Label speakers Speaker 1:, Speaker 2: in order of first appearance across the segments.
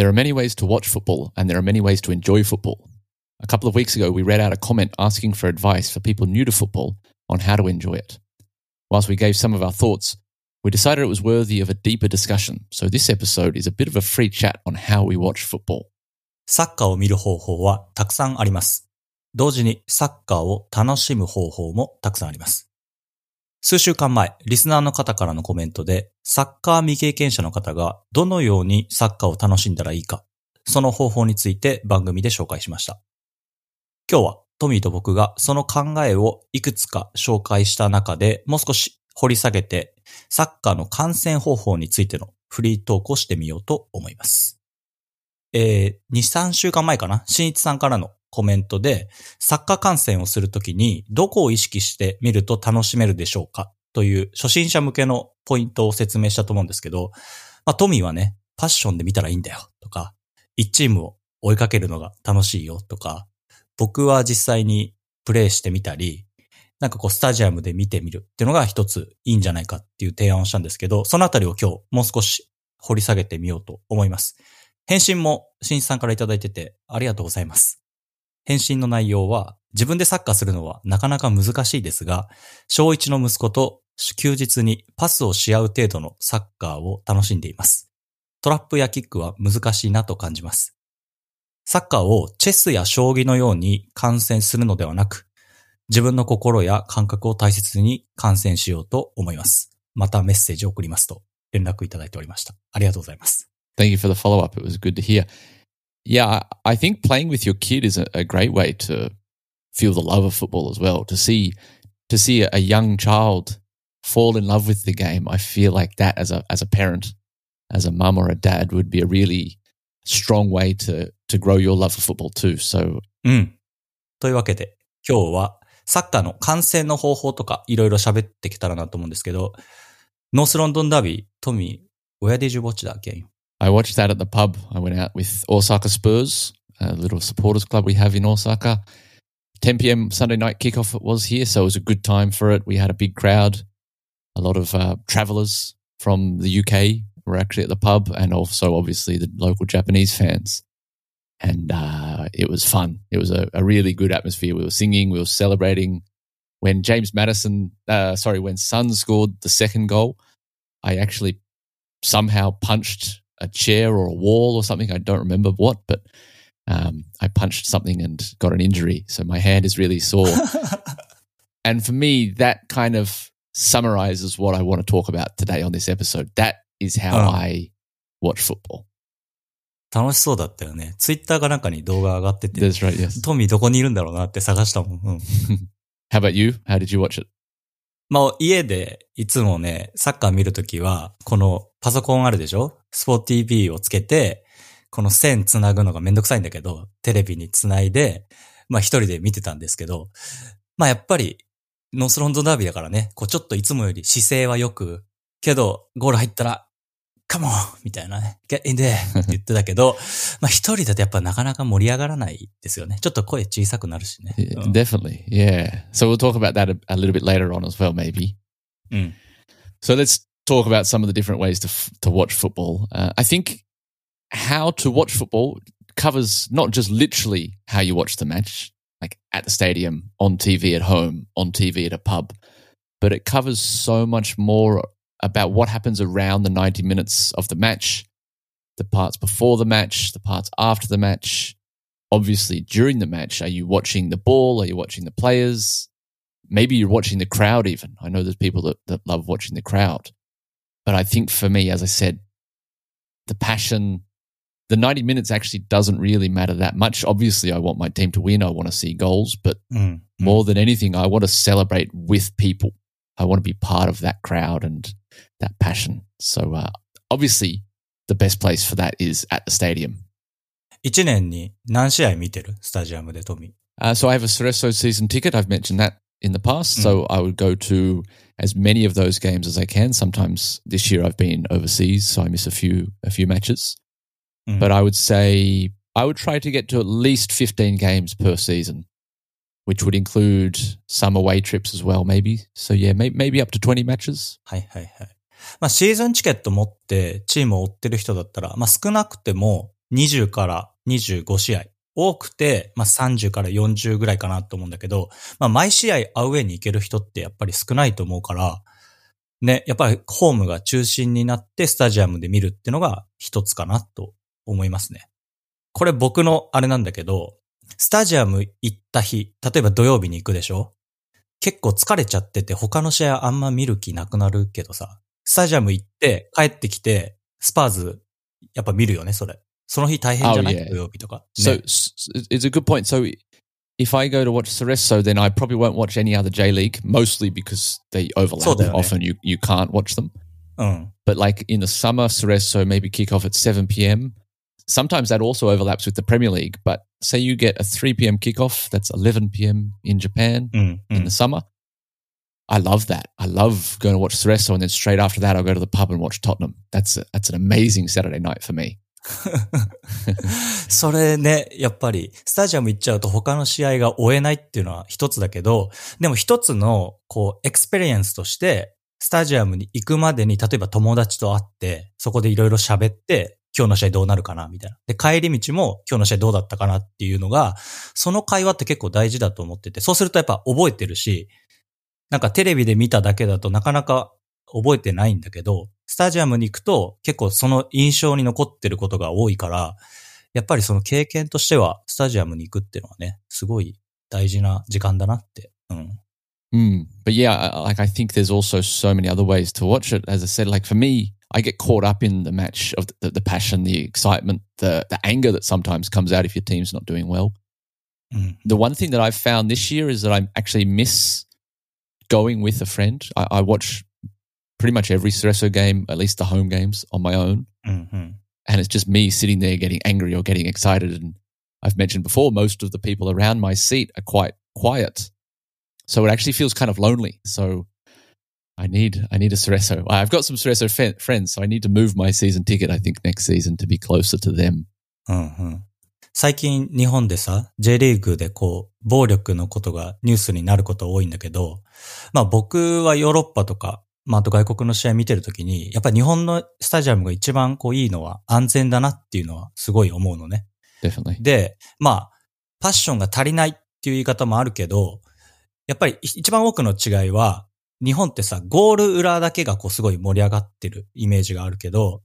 Speaker 1: There are many ways to watch football, and there are many ways to enjoy football. A couple of weeks ago, we read out a comment asking for advice for people new to football on how to enjoy it. Whilst we gave some of our thoughts, we decided it was worthy of a deeper discussion. So this episode is a bit of a free chat on how we watch football.
Speaker 2: サッカーを見る方法はたくさんあります。同時にサッカーを楽しむ方法もたくさんあります。 数週間前、リスナーの方からのコメントで、サッカー未経験者の方がどのようにサッカーを楽しんだらいいか、その方法について番組で紹介しました。今日はトミーと僕がその考えをいくつか紹介した中で、もう少し掘り下げて、サッカーの観戦方法についてのフリートークをしてみようと思います。えー、2、3週間前かな？新一さんからのコメントで、サッカー観戦をするときにどこを意識して見ると楽しめるでしょうか？という初心者向けのポイントを説明したと思うんですけど、まあ、トミーはね、パッションで見たらいいんだよとか、1チームを追いかけるのが楽しいよとか、僕は実際にプレイしてみたり、なんかこうスタジアムで見てみるっていうのが一ついいんじゃないかっていう提案をしたんですけど、そのあたりを今日もう少し掘り下げてみようと思います。返信も新一さんからいただいててありがとうございます。返信の内容は自分でサッカーするのはなかなか難しいですが、小一の息子と休日にパスをし合う程度のサッカーを楽しんでいます。トラップやキックは難しいなと感じます。サッカーをチェスや将棋のように観戦するのではなく、自分の心や感覚を大切に観戦しようと思います。またメッセージを送りますと連絡いただいておりました。ありがとうございます。
Speaker 1: Thank you for the follow up. It was good to hear. Yeah, I I think playing with your kid is a, a great way to feel the love of football as well. To see to see a, a young child fall in love with the game, I feel like that as a as a parent, as a mum or a dad, would be a really strong way to to grow your love for football too. So
Speaker 2: うん。というわけで、今日はサッカーの観戦の方法とかいろいろ喋ってきたらなと思うんですけど、ノースロンドンダービー、トミー、where did you watch that game?
Speaker 1: I watched that at the pub. I went out with Osaka Spurs, a little supporters club we have in Osaka. 10 p.m. Sunday night kickoff it was here, so it was a good time for it. We had a big crowd. A lot of uh, travelers from the UK were actually at the pub, and also obviously the local Japanese fans. And uh, it was fun. It was a, a really good atmosphere. We were singing, we were celebrating. When James Maddison, uh, sorry, when Son scored the second goal, I actually somehow punched a chair or a wall or something. I don't remember what, but um, I punched something and got an injury. So my hand is really sore. and for me, that kind of summarizes what I want to talk about today on this episode. That is how
Speaker 2: Oh.
Speaker 1: I watch football.
Speaker 2: 楽しそうだったよね。ツイッターかなんかに動画上がってて、
Speaker 1: That's right, yes.
Speaker 2: トミーどこにいるんだろうなって探したもん。うん。
Speaker 1: How about you? How did you watch it?
Speaker 2: まあ、家でいつもね、サッカー見るときは、このパソコンあるでしょ？スポー TV をつけて、この線つなぐのがめんどくさいんだけど、テレビにつないで、まあ一人で見てたんですけど、まあやっぱり、ノースロンドンダービーだからね、こうちょっといつもより姿勢は良く、けど、ゴール入ったら、come on! みたいなね、get in there! って言ってたけど、まあ一人だとやっぱなかなか盛り上がらないですよね。ちょっと声小さくなるしね。
Speaker 1: Yeah,
Speaker 2: うん
Speaker 1: Definitely, yeah. So we'll talk about that a, a little bit later on as well, maybe.
Speaker 2: うん。
Speaker 1: So let's talk about some of the different ways to f- to watch football. Uh, I think how to watch football covers not just literally how you watch the match, like at the stadium, on TV at home, on TV at a pub, but it covers so much more about what happens around the 90 minutes of the match, the parts before the match, the parts after the match. Obviously, during the match, are you watching the ball? Are you watching the players? Maybe you're watching the crowd even. I know there's people that, that love watching the crowd. But I think for me, as I said, the passion, the 90 minutes actually doesn't really matter that much. Obviously, I want my team to win. I want to see goals, but mm, mm.
Speaker 2: うん。
Speaker 1: more than anything, I want to celebrate with people. I want to be part of that crowd and that passion. So, uh, obviously, the best place for that is at the stadium.
Speaker 2: 一年に何試合見てるスタジアムでトミー。
Speaker 1: Uh, so I have a Cerezo season ticket. I've mentioned that in the past. So I would go to as many of those games as I can. Sometimes this year I've been overseas, so I miss a few a few matches.
Speaker 2: うん
Speaker 1: But I would say I would try to get to at least 15 games per season, Which would include some away trips as well, maybe. So yeah, may, maybe up to 20 matches.
Speaker 2: はいはいはい。まあシーズンチケット持ってチームを追ってる人だったら、まあ少なくても20から25試合。多くて、まあ、30から40ぐらいかなと思うんだけど、まあ、毎試合アウェイに行ける人ってやっぱり少ないと思うから、ね、やっぱりホームが中心になってスタジアムで見るってのが一つかなと思いますね。これ僕のあれなんだけど、スタジアム行った日、例えば土曜日に行くでしょ結構疲れちゃってて他の試合あんま見る気なくなるけどさ、スタジアム行って帰ってきて、スパーズやっぱ見るよね、それ。その日大変じゃない、oh, yeah. 土曜日とか。
Speaker 1: So, it's a good point. So, if I go to watch Cerezo, then I probably won't watch any other J League, mostly because they overlap. Often you, you can't watch them.
Speaker 2: Mm.
Speaker 1: But like in the summer, Cerezo maybe kick off at 7 p.m. sometimes that also overlaps with the Premier League. But say you get a 3 p.m. kickoff, that's 11 p.m. in Japan
Speaker 2: mm,
Speaker 1: in mm. the summer. I love that. I love going to watch Cerezo, and then straight after that, I'll go to the pub and watch Tottenham. That's a, that's an amazing Saturday night for me.
Speaker 2: それね、やっぱり、スタジアム行っちゃうと他の試合が追えないっていうのは一つだけど、でも一つの、こう、エクスペリエンスとして、スタジアムに行くまでに、例えば友達と会って、そこでいろいろ喋って、今日の試合どうなるかなみたいな。で、帰り道も今日の試合どうだったかなっていうのが、その会話って結構大事だと思ってて、そうするとやっぱ覚えてるし、なんかテレビで見ただけだとなかなか覚えてないんだけど、スタジアムに行くと結構その印象に残ってることが多いから、やっぱりその経験としてはスタジアムに行くっていうのはね、すごい大事な時間だなって。うん。
Speaker 1: Mm. But yeah, like I think there's also so many other ways to watch it. As I said, like for me, I get caught up in the match of the, the passion, the excitement, the the anger that sometimes comes out if your team's not doing well.
Speaker 2: Mm.
Speaker 1: The one thing that I've found this year is that I actually miss going with a friend. I, I watch pretty much every Cerezo game, at least the home games, on my own.
Speaker 2: Mm-hmm.
Speaker 1: And it's just me sitting there getting angry or getting excited. And I've mentioned before, most of the people around my seat are quite quiet. So it actually feels kind of lonely. So I need I need a Cerezo. I've got some Cerezo fe- friends, so I need to move my season ticket. I think next season to be closer to them.
Speaker 2: うんうん、最近日本でさ、J リーグでこう、暴力のことがニュースになること多いんだけど、まあ僕はヨーロッパとかまあ、あと外国の試合見てるときに、やっぱり日本のスタジアムが一番こういいのは安全だなっていうのはすごい思うのね。で、まあ、パッションが足りないっていう言い方もあるけど、やっぱり一番多くの違いは、日本ってさ、ゴール裏だけがこうすごい盛り上がってるイメージがあるけど、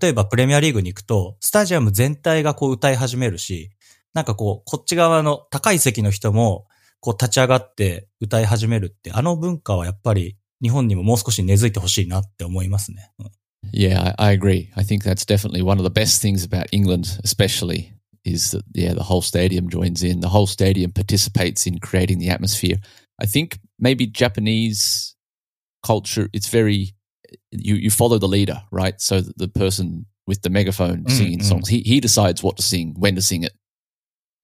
Speaker 2: 例えばプレミアリーグに行くと、スタジアム全体がこう歌い始めるし、なんかこう、こっち側の高い席の人も、こう立ち上がって歌い始めるって、あの文化はやっぱり日本にももう少し根付いてほしいなって思いますね。
Speaker 1: Yeah, I, agree. I think that's definitely one of the best things about England, especially, is that yeah, the whole stadium joins in. The whole stadium participates in creating the atmosphere. I think maybe Japanese culture, it's very you you follow the leader, right? So the person with the megaphone mm, singing mm. songs, he he decides what to sing, when to sing it.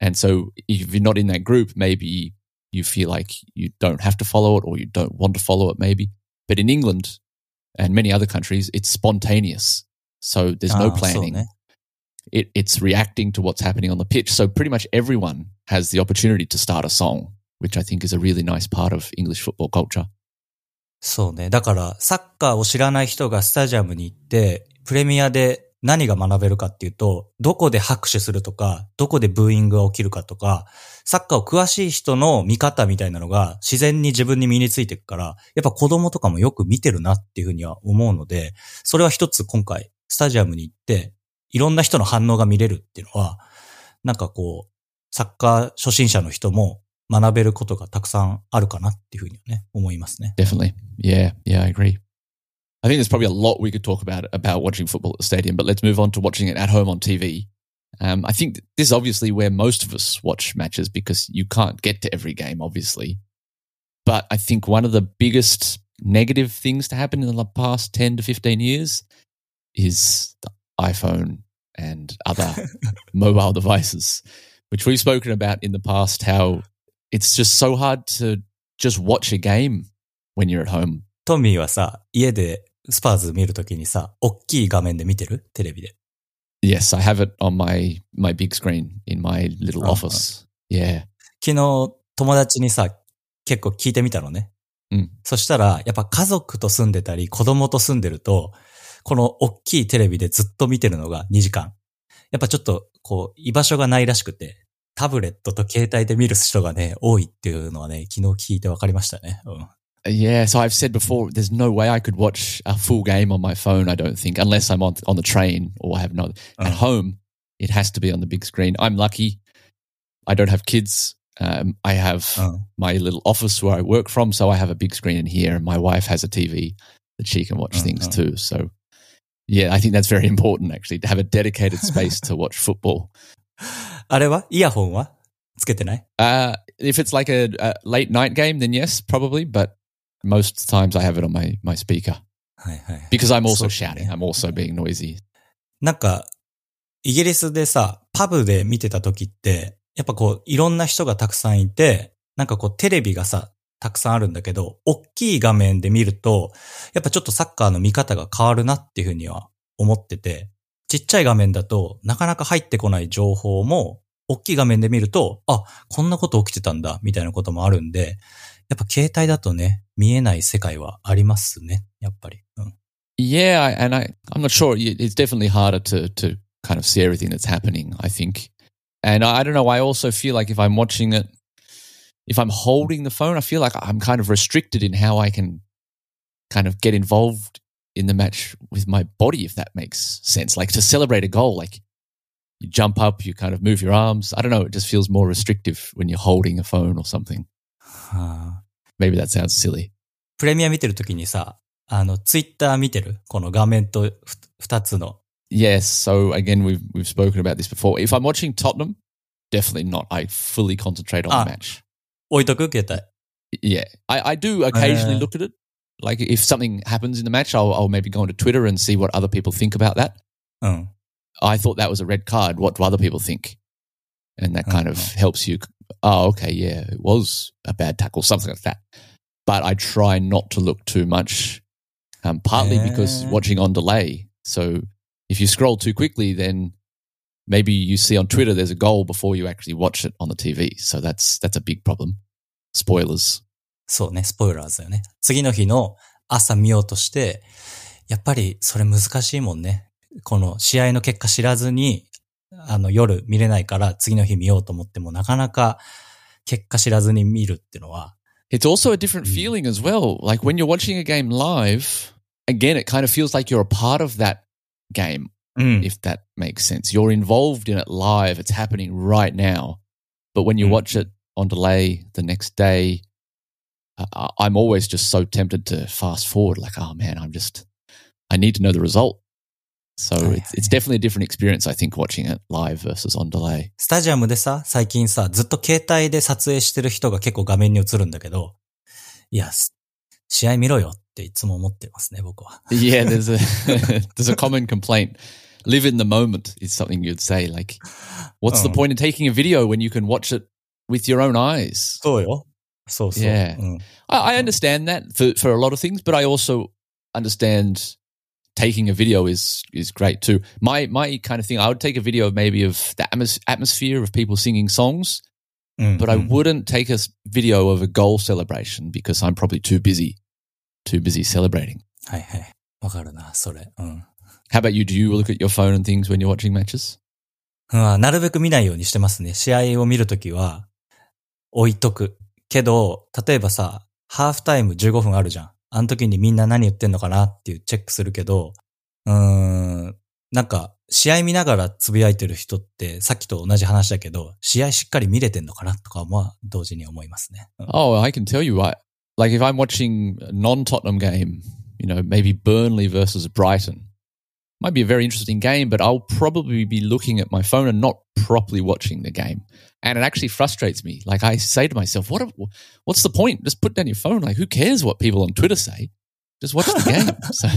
Speaker 1: And so if you're not in that group, maybe you feel like you don't have to follow it or you don't want to follow it, maybe. But in England and many other countries, it's spontaneous. So there's no ah, planning. So it, it's reacting to what's happening on the pitch. So pretty much everyone has the opportunity to start a song, which I think is a really nice part of English football culture.
Speaker 2: そうね。だから、サッカーを知らない人がスタジアムに行って、プレミアで何が学べるかっていうと、どこで拍手するとか、どこでブーイングが起きるかとか、サッカーを詳しい人の見方みたいなのが自然に自分に身についていくから、やっぱ子供とかもよく見てるなっていうふうには思うので、それは一つ今回スタジアムに行って、いろんな人の反応が見れるっていうのは、なんかこう、サッカー初心者の人も学べることがたくさんあるかなっていうふうにね、思いますね。
Speaker 1: Definitely. Yeah, yeah, I agree. I think there's probably a lot we could talk about about watching football at the stadium, but let's move on to watching it at home on TV. Um, I think this is obviously where most of us watch matches because you can't get to every game, obviously. But I think one of the biggest negative things to happen in the past 10 to 15 years is the iPhone and other mobile devices, which we've spoken about in the past, how it's just so hard to just watch a game when you're at home.
Speaker 2: トミーはさ、家でスパーズ見るときにさ、大きい画面で見てる？テレビで。
Speaker 1: Yes, I have it on my, my big screen in my little office. Yeah.
Speaker 2: 昨日友達にさ、結構聞いてみたのね。
Speaker 1: うん。
Speaker 2: そしたら、やっぱ家族と住んでたり、子供と住んでると、この大きいテレビでずっと見てるのが2時間。やっぱちょっと、こう、居場所がないらしくて、タブレットと携帯で見る人がね、多いっていうのはね、昨日聞いて分かりましたね。うん。
Speaker 1: Yeah, so I've said before, there's no way I could watch a full game on my phone. I don't think, unless I'm on on the train or have no at
Speaker 2: Uh.
Speaker 1: home. It has to be on the big screen. I'm lucky. I don't have kids. Um, I have
Speaker 2: うん。
Speaker 1: my little office where I work from, so I have a big screen in here, and my wife has a TV that she can watch
Speaker 2: Uh,
Speaker 1: things
Speaker 2: uh.
Speaker 1: too. So, yeah, I think that's very important actually to have a dedicated space to watch football.
Speaker 2: あれは？イヤホンは？つけてない
Speaker 1: ？Uh, if it's like a, a late night game, then yes, probably. But most times I have it on my my speaker
Speaker 2: はいはい。
Speaker 1: because I'm also
Speaker 2: そうですね。
Speaker 1: shouting. I'm also being noisy.
Speaker 2: なんか、イギリスでさ、パブで見てた時って、やっぱこう、いろんな人がたくさんいて、なんかこう、テレビがさ、たくさんあるんだけど、大きい画面で見ると、やっぱちょっとサッカーの見方が変わるなっていうふうには思ってて、ちっちゃい画面だと、なかなか入ってこない情報も、大きい画面で見ると、あ、こんなこと起きてたんだ、みたいなこともあるんで、やっぱ携帯だとね、見えない世界はありますね、やっぱり。うん。
Speaker 1: Yeah, and I I'm not sure. It's definitely harder to to kind of see everything that's happening. I think, and I, I don't know. I also feel like if I'm watching it, if I'm holding the phone, I feel like I'm kind of restricted in how I can kind of get involved in the match with my body, if that makes sense. Like to celebrate a goal, like you jump up, you kind of move your arms. I don't know. It just feels more restrictive when you're holding a phone or something.
Speaker 2: はあ
Speaker 1: Maybe that sounds silly.
Speaker 2: プレミア見てるときにさ、あの、ツイッター見てるこの画面とふ二つの。
Speaker 1: Yes. So again, we've we've spoken about this before. If I'm watching Tottenham, definitely not. I fully concentrate on
Speaker 2: Ah.
Speaker 1: the match.
Speaker 2: 置いとく携帯。
Speaker 1: Yeah, I, I do occasionally
Speaker 2: Uh.
Speaker 1: look at it. like if something happens in the match, I'll, I'll maybe go onto Twitter and see what other people think about that.
Speaker 2: うん。
Speaker 1: I thought that was a red card. What do other people think? And that kind of
Speaker 2: Uh-huh.
Speaker 1: helps you. Oh, okay, yeah, it was a bad tackle, something like that. But I try not to look too much, um, partly because watching on delay. So if you scroll too quickly, then maybe you see on Twitter there's a goal before you actually watch it on the TV. So that's that's a big problem. Spoilers.
Speaker 2: そうね、スポイラーズだよね。次の日の朝見ようとして、やっぱりそれ難しいもんね。この試合の結果知らずに、あの夜見れないから次の日見ようと思ってもなかなか結果知らずに見るっていうのは、
Speaker 1: It's also a different
Speaker 2: Mm.
Speaker 1: feeling as well. Like when you're watching a game live, again, it kind of feels like you're a part of that game,
Speaker 2: うん。
Speaker 1: if that makes sense. You're involved in it live. It's happening right now. But when you
Speaker 2: Mm.
Speaker 1: watch it on delay the next day, uh, I'm always just so tempted to fast forward. Like, oh man, I'm just, I need to know the result. So
Speaker 2: Oh,
Speaker 1: it's, it's definitely a different experience, I think, watching it live versus on delay.
Speaker 2: スタジアムでさ、最近さ、ずっと携帯で撮影してる人が結構画面に映るんだけど、いや、す試合見ろよっていつも思ってますね、僕は。
Speaker 1: Yeah, there's a there's a common complaint. Live in the moment is something you'd say. Like, what's the
Speaker 2: Oh.
Speaker 1: point in taking a video when you can watch it with your own eyes?
Speaker 2: そうよ。 そうそう。
Speaker 1: Yeah.
Speaker 2: うん。
Speaker 1: I, I understand that for for a lot of things, but I also understand taking a video is is great too. My my kind of thing, I would take a video maybe of the atmos- atmosphere of people singing songs,
Speaker 2: うん。
Speaker 1: but I
Speaker 2: うん
Speaker 1: wouldn't take a s- video of a goal celebration because I'm probably too busy, too busy celebrating.
Speaker 2: はいはい。わかるな、それ。うん。
Speaker 1: How about you? Do you look at your phone and things when you're watching matches?
Speaker 2: うん、なるべく見ないようにしてますね。試合を見るときは、置いとく。 けど、例えばさ、ハーフタイム15分あるじゃん。あの時にみんな何言ってんのかな？っていうチェックするけど、うーん、なんか、試合見ながらつぶやいてる人って、さっきと同じ話だけど、試合しっかり見れてんのかな？とかも同時に思いますね。うん
Speaker 1: Oh, I can tell you what. Like if I'm watching a non-Tottenham game, you know, maybe Burnley versus Brighton, might be a very interesting game, but I'll probably be looking at my phone and not properly watching the game. And it actually frustrates me. Like I say to myself, what? What's the point? Just put down your phone. Like who cares what people on Twitter say? Just watch the game. so,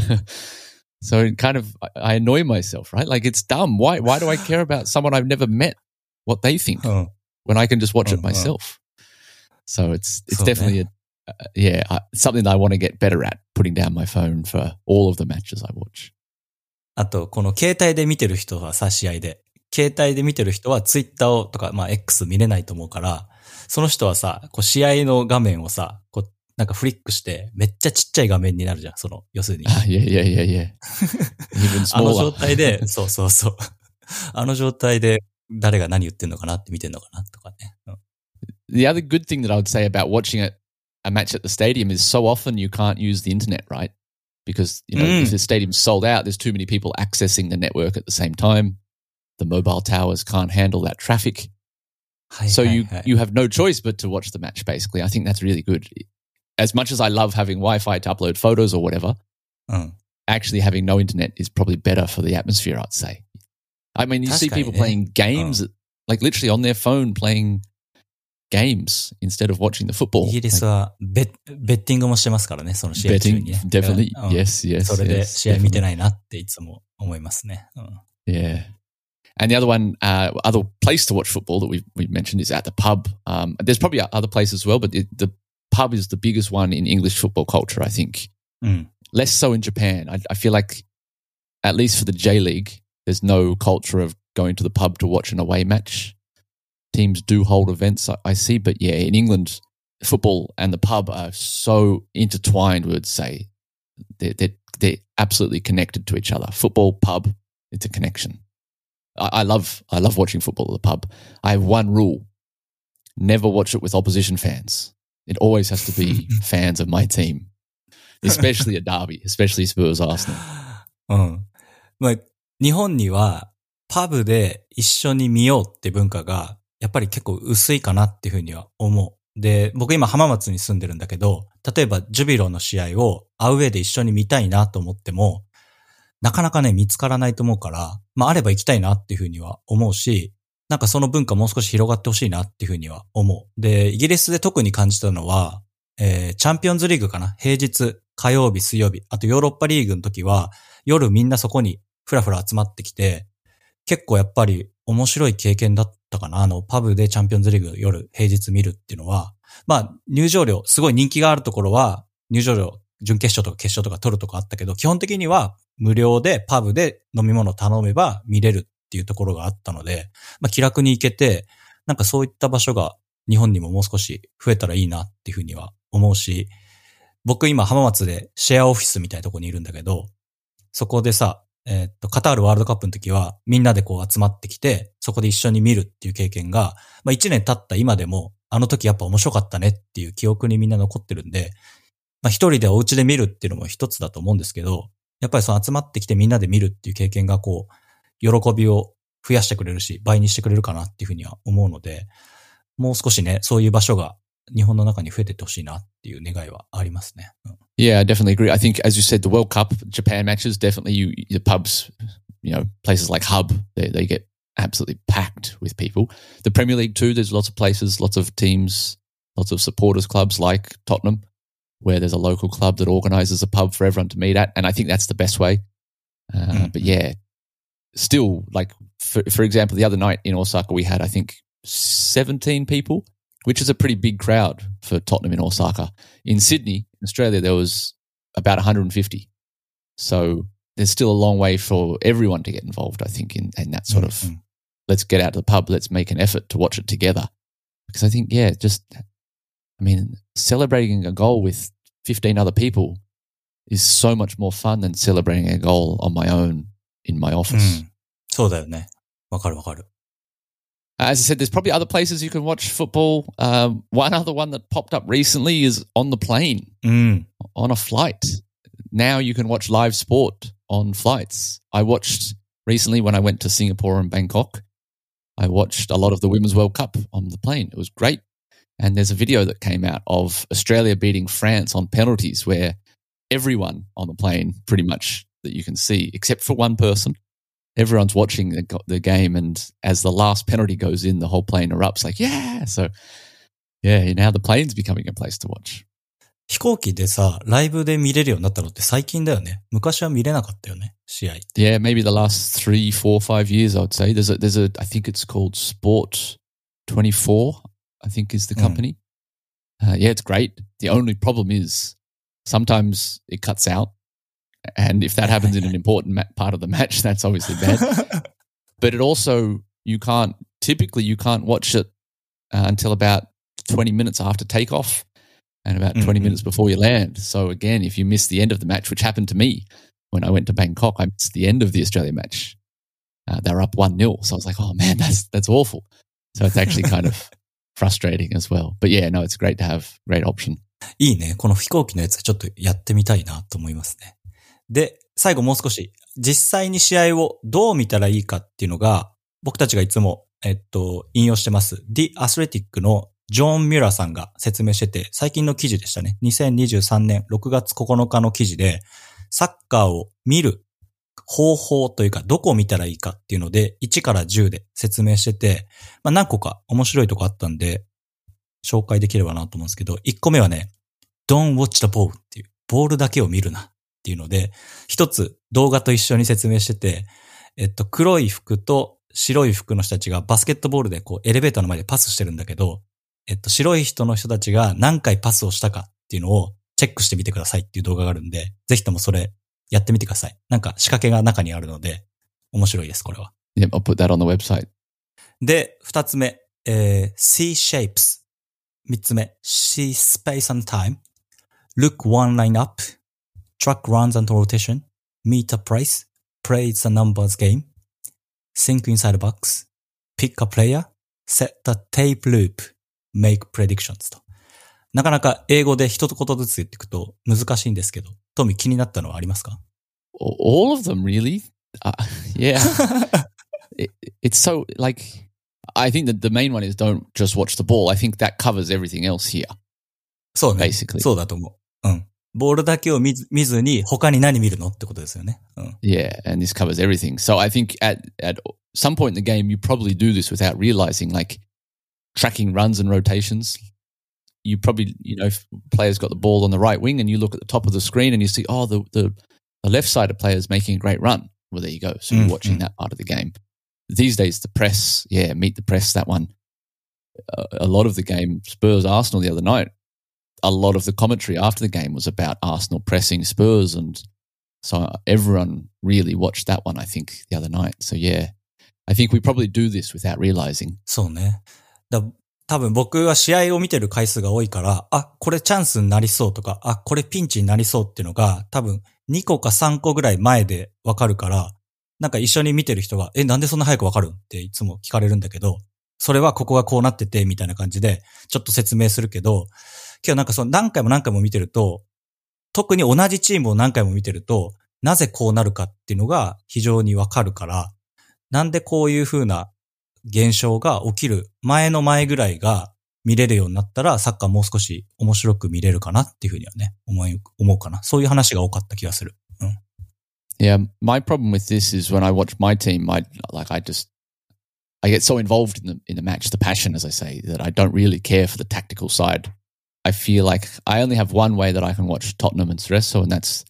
Speaker 1: so it kind of I- annoy myself, right? Like it's dumb. Why? Why do I care about someone I've never met? What they think? when I can just watch it
Speaker 2: Uh-huh.
Speaker 1: myself. So it's it's definitely a uh, yeah uh, something that I want to get better at putting down my phone for all of the matches I watch.
Speaker 2: あと、この携帯で見てる人はさ、試合で。携帯で見てる人はツイッターをとか、まあ X 見れないと思うから、その人はさ、こう試合の画面をさ、こう、なんかフリックして、めっちゃちっちゃい画面になるじゃん。その、要するに。
Speaker 1: Ah, yeah, yeah, yeah, yeah. Even
Speaker 2: あの状.態で、そうそうそう。あの状態で誰が何言ってんのかなって見てんのかなとかね。うん
Speaker 1: The other good thing that I would say about watching it, a match at the stadium is so often you can't use the internet, right? because you know
Speaker 2: mm.
Speaker 1: if the stadium's sold out, there's too many people accessing the network at the same time. The mobile towers can't handle that traffic,
Speaker 2: hey,
Speaker 1: so
Speaker 2: hey,
Speaker 1: you
Speaker 2: hey.
Speaker 1: you have no choice but to watch the match. Basically, I think that's really good. As much as I love having Wi-Fi to upload photos or whatever,
Speaker 2: mm.
Speaker 1: actually having no internet is probably better for the atmosphere. I'd say. I mean, you
Speaker 2: that's see
Speaker 1: people playing games oh. like literally on their phone playing games instead of watching the football.
Speaker 2: イギリスはベベッティングもしてますからね、その試合中
Speaker 1: betting
Speaker 2: にね。
Speaker 1: definitely
Speaker 2: うん
Speaker 1: yes yes
Speaker 2: それで
Speaker 1: yes,
Speaker 2: 試合見て
Speaker 1: definitely.
Speaker 2: ないなっていつも思いますね。うん。
Speaker 1: yeah and the other one uh, other place to watch football that we've, we've mentioned is at the pub um, there's probably other places as well but the, the pub is the biggest one in english football culture i think
Speaker 2: うん。
Speaker 1: less so in japan I, I feel like at least for the j league there's no culture of going to the pub to watch an away match teams do hold events i, I see but yeah in england football and the pub are so intertwined we would say they're, they're, they're absolutely connected to each other football pub it's a connection I, I love i love watching football at the pub i have one rule never watch it with opposition fans it always has to be fans of my team especially a derby especially spurs arsenal
Speaker 2: うん。まあ、日本には、パブで一緒に見ようって文化が、 やっぱり結構薄いかなっていうふうには思う。で、僕今浜松に住んでるんだけど、例えばジュビロの試合をアウェーで一緒に見たいなと思っても、なかなかね、見つからないと思うから、まああれば行きたいなっていうふうには思うし、なんかその文化もう少し広がってほしいなっていうふうには思う。で、イギリスで特に感じたのは、えーチャンピオンズリーグかな？平日、火曜日、水曜日、あとヨーロッパリーグの時は、夜みんなそこにふらふら集まってきて、結構やっぱり面白い経験だったかな。あの、パブでチャンピオンズリーグ夜平日見るっていうのは、まあ、入場料、すごい人気があるところは、入場料、準決勝とか決勝とか取るとかあったけど、基本的には無料でパブで飲み物頼めば見れるっていうところがあったので、まあ気楽に行けて、なんかそういった場所が日本にももう少し増えたらいいなっていうふうには思うし、僕今浜松でシェアオフィスみたいなところにいるんだけど、そこでさ、えっと、カタールワールドカップの時はみんなでこう集まってきて、そこで一緒に見るっていう経験が、まあ一年経った今でも、あの時やっぱ面白かったねっていう記憶にみんな残ってるんで、まあ一人でお家で見るっていうのも一つだと思うんですけど、やっぱりその集まってきてみんなで見るっていう経験がこう、喜びを増やしてくれるし、倍にしてくれるかなっていうふうには思うので、もう少しね、そういう場所が日本の中に増えてってほしいなっていう願いはありますね。うん
Speaker 1: Yeah, I definitely agree. I think, as you said, the World Cup, Japan matches, definitely you, the pubs, you know, places like Hub, they, they get absolutely packed with people. The Premier League too, there's lots of places, lots of teams, lots of supporters clubs like Tottenham, where there's a local club that organises a pub for everyone to meet at. And I think that's the best way. Uh,
Speaker 2: Mhm.
Speaker 1: But yeah, still, like, for, for example, the other night in Osaka, we had, I think, 17 people, which is a pretty big crowd for Tottenham in Osaka. In Sydney, Australia, there was about 150. So there's still a long way for everyone to get involved, I think, in, in that sort of
Speaker 2: Mm-hmm.
Speaker 1: let's get out to the pub, let's make an effort to watch it together. Because I think, yeah, just, I mean, celebrating a goal with 15 other people is so much more fun than celebrating a goal on my own in my
Speaker 2: う
Speaker 1: office.
Speaker 2: ん。そうだよね。わかるわかる。
Speaker 1: As I said, there's probably other places you can watch football. Um, one other one that popped up recently is on the plane,
Speaker 2: うん。
Speaker 1: on a flight. Now you can watch live sport on flights. I watched recently when I went to Singapore and Bangkok. I watched a lot of the Women's World Cup on the plane. It was great. And there's a video that came out of Australia beating France on penalties where everyone on the plane, pretty much that you can see, except for one person, everyone's watching the, go- the game. And as the last penalty goes in, the whole plane erupts like, yeah. So, yeah, now the plane's becoming a place to watch.
Speaker 2: 飛行機でさ、ライブで見れるようになったのって最近だよね。昔は見れなかったよね、試合。
Speaker 1: Yeah, maybe the last three, four, five years, I would say. There's a, there's a, I think it's called Sport 24, I think is the
Speaker 2: Mm.
Speaker 1: company. Uh, yeah, it's great. The only problem is sometimes it cuts out. And if that happens in an important ma- part of the match, that's obviously bad. but it also, you can't, typically, you can't watch it uh, until about 20 minutes after takeoff and about 20
Speaker 2: Mhm.
Speaker 1: minutes before you land. So again, if you miss the end of the match, which happened to me when I went to Bangkok, I missed the end of the Australia match. uh, they were up 1 0. So I was like, oh man, that's, that's awful. So it's actually kind of frustrating as well. But yeah, no, it's great to have great option.
Speaker 2: いいね。この飛行機のやつちょっとやってみたいなと思いますね。 で、最後もう少し、実際に試合をどう見たらいいかっていうのが、僕たちがいつも、えっと、引用してます。The Athletic のジョン・ミュラーさんが説明してて、最近の記事でしたね。2023年6月9日の記事で、サッカーを見る方法というか、どこを見たらいいかっていうので、1から10で説明してて、まあ何個か面白いとこあったんで、紹介できればなと思うんですけど、1個目はね、Don't watch the ball っていう、ボールだけを見るなていうので、一つ動画と一緒に説明してて、えっと、黒い服と白い服の人たちがバスケットボールでこうエレベーターの前でパスしてるんだけど、えっと、白い人の人たちが何回パスをしたかっていうのをチェックしてみてくださいっていう動画があるんで、ぜひともそれやってみてください。なんか仕掛けが中にあるので、面白いです、これは。
Speaker 1: Yep, I'll put that on the website.
Speaker 2: で、二つ目、えー、C shapes。三つ目、C space and time。Look one line up. Track runs and rotation. Meet a price. Play the numbers game. Think inside the box. Pick a player. Set the tape loop. Make predictions と。なかなか英語で一言ずつ言っていくと難しいんですけど、トミー気になったのはありますか
Speaker 1: All of them, really? Uh, yeah. it, it's so, like, I think that the main one is don't just watch the ball. I think that covers everything else here.
Speaker 2: そうね。
Speaker 1: Basically.
Speaker 2: そうだと思う。うん。ボールだけを見ず見ずに他に何見るのってことですよね。うん。
Speaker 1: Yeah, and this covers everything. So I think at at some point in the game, you probably do this without realizing, like tracking runs and rotations. You probably, you know, if players got the ball on the right wing, and you look at the top of the screen and you see, oh, the the, the left sided player is making a great run. Well, there you go. So you're
Speaker 2: Mm,
Speaker 1: watching
Speaker 2: mm.
Speaker 1: that part of the game. These days, the press, yeah, meet the press. That one. Uh, a lot of the game, Spurs Arsenal the other night. A lot of the commentary after the game was about Arsenal pressing Spurs and so everyone really watched that one, I think, the other night. So yeah, I think we probably do this without realizing.
Speaker 2: そうね。だ多分僕は試合を見てる回数が多いから、あ、これチャンスになりそうとか、あ、これピンチになりそうっていうのが、多分2個か3個ぐらい前でわかるから、なんか一緒に見てる人が、え、なんでそんな早くわかるっていつも聞かれるんだけど、それはここがこうなってて、みたいな感じで、ちょっと説明するけど、今日なんかその何回も何回も見てると、特に同じチームを何回も見てると、なぜこうなるかっていうのが非常にわかるから、なんでこういうふうな現象が起きる前の前ぐらいが見れるようになったら、サッカーもう少し面白く見れるかなっていうふうにはね、思い、思うかな。そういう話が多かった気がする。うん。
Speaker 1: Yeah, my problem with this is when I watch my team, my, like I just, I get so involved in the, in the match, the passion, as I say, that I don't really care for the tactical side I feel like I only have one way that I can watch Tottenham and Cerezo, and that's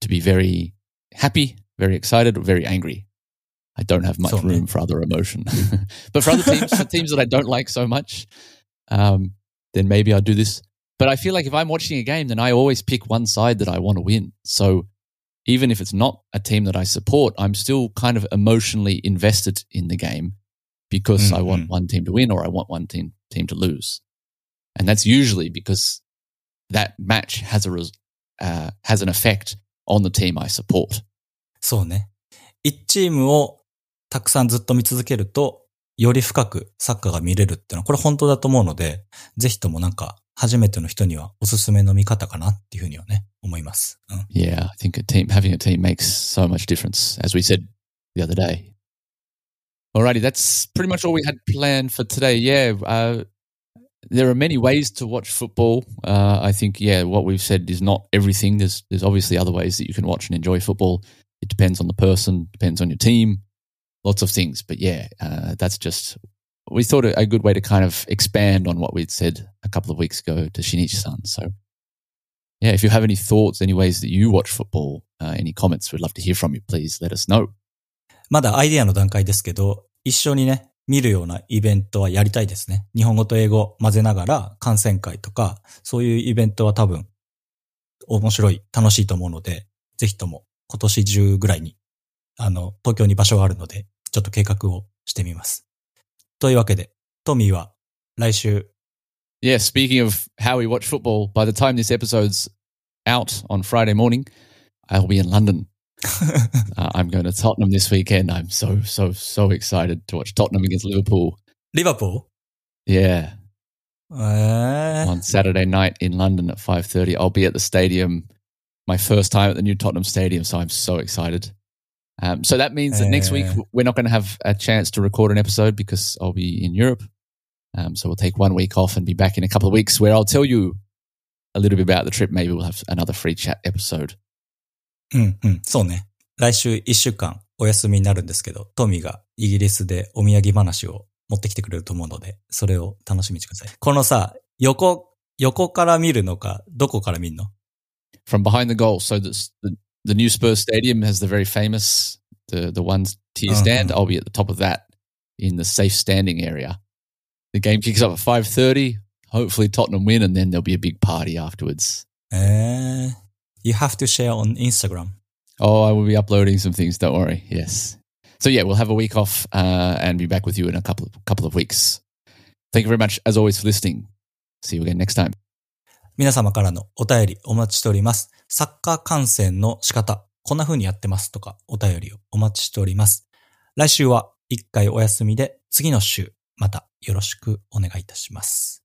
Speaker 1: to be very happy, very excited, or very angry. I don't have much room for other emotion. but for other teams, for teams that I don't like so much, um, then maybe I'll do this. But I feel like if I'm watching a game, then I always pick one side that I want to win. So even if it's not a team that I support, I'm still kind of emotionally invested in the game because I want
Speaker 2: Mhm.
Speaker 1: one team to win or I want one team team to lose. And that's usually because that match has a uh, has an effect on the team I support.
Speaker 2: そうね。一チームをたくさんずっと見続けると、より深くサッカーが見れるっていうのは、これ本当だと思うので、ぜひともなんか、初めての人にはおすすめの見方かなっていうふうにはね、思います。うん。
Speaker 1: Yeah, I think a team having a team makes so much difference, as we said the other day. Alrighty, that's pretty much all we had planned for today. Yeah, uh, there are many ways to watch football. Uh, I think, yeah, what we've said is not everything. There's there's obviously other ways that you can watch and enjoy football. It depends on the person, depends on your team, lots of things. But yeah, uh, that's just we thought a, a good way to kind of expand on what we'd said a couple of weeks ago to Shinichi-san. So yeah, if you have any thoughts, any ways that you watch football, uh, any comments, we'd love to hear from you. Please let us know.
Speaker 2: まだアイデアの段階ですけど、一緒にね、 見るようなイベントはやりたいですね。日本語と英語混ぜながら観戦会とか、そういうイベントは多分面白い、楽しいと思うので、ぜひとも今年中ぐらいに、あの、東京に場所があるので、ちょっと計画をしてみます。というわけで、トミーは来週、
Speaker 1: Yeah, speaking of how we watch football, by the time this episode's out on Friday morning, I'll be in London. uh, I'm going to Tottenham this weekend. I'm so so so excited to watch Tottenham against Liverpool.
Speaker 2: Liverpool.
Speaker 1: Yeah.
Speaker 2: Uh...
Speaker 1: On Saturday night in London at 5:30, I'll be at the stadium. My first time at the new Tottenham Stadium, so I'm so excited. Um, so that means that uh... next week
Speaker 2: uh.
Speaker 1: we're not going to have a chance to record an episode because I'll be in Europe. Um, so we'll take one week off and be back in a couple of weeks where I'll tell you a little bit about the trip. Maybe we'll have another free chat episode
Speaker 2: うんうん。そうね。来週一週間お休みになるんですけど、トミーがイギリスでお土産話を持ってきてくれると思うので、それを楽しみにしてください。このさ、横、横から見るのか、どこから見るの
Speaker 1: From behind the goal, so the the new Spurs Stadium has the very famous the the one tier stand.
Speaker 2: Uh-huh.
Speaker 1: I'll be at the top of that in the safe standing area. The game kicks off at five thirty. Hopefully Tottenham win, and then there'll be a big party afterwards.
Speaker 2: えー、You have to share on Instagram.
Speaker 1: Oh, I will be uploading some things. Don't worry. Yes. So yeah, we'll have a week off uh, and be back with you in a couple of, couple of weeks. Thank you very much, as always, for listening. See you again next time.
Speaker 2: 皆様からのお便りお待ちしております。サッカー観戦の仕方、こんな風にやってますとかお便りをお待ちしております。来週は一回お休みで、次の週またよろしくお願いいたします。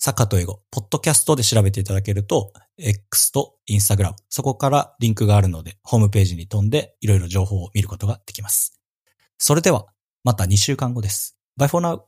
Speaker 2: サッカーと英語、ポッドキャストで調べていただけると、X と Instagram、そこからリンクがあるので、ホームページに飛んでいろいろ情報を見ることができます。それでは、また2週間後です。Bye for now!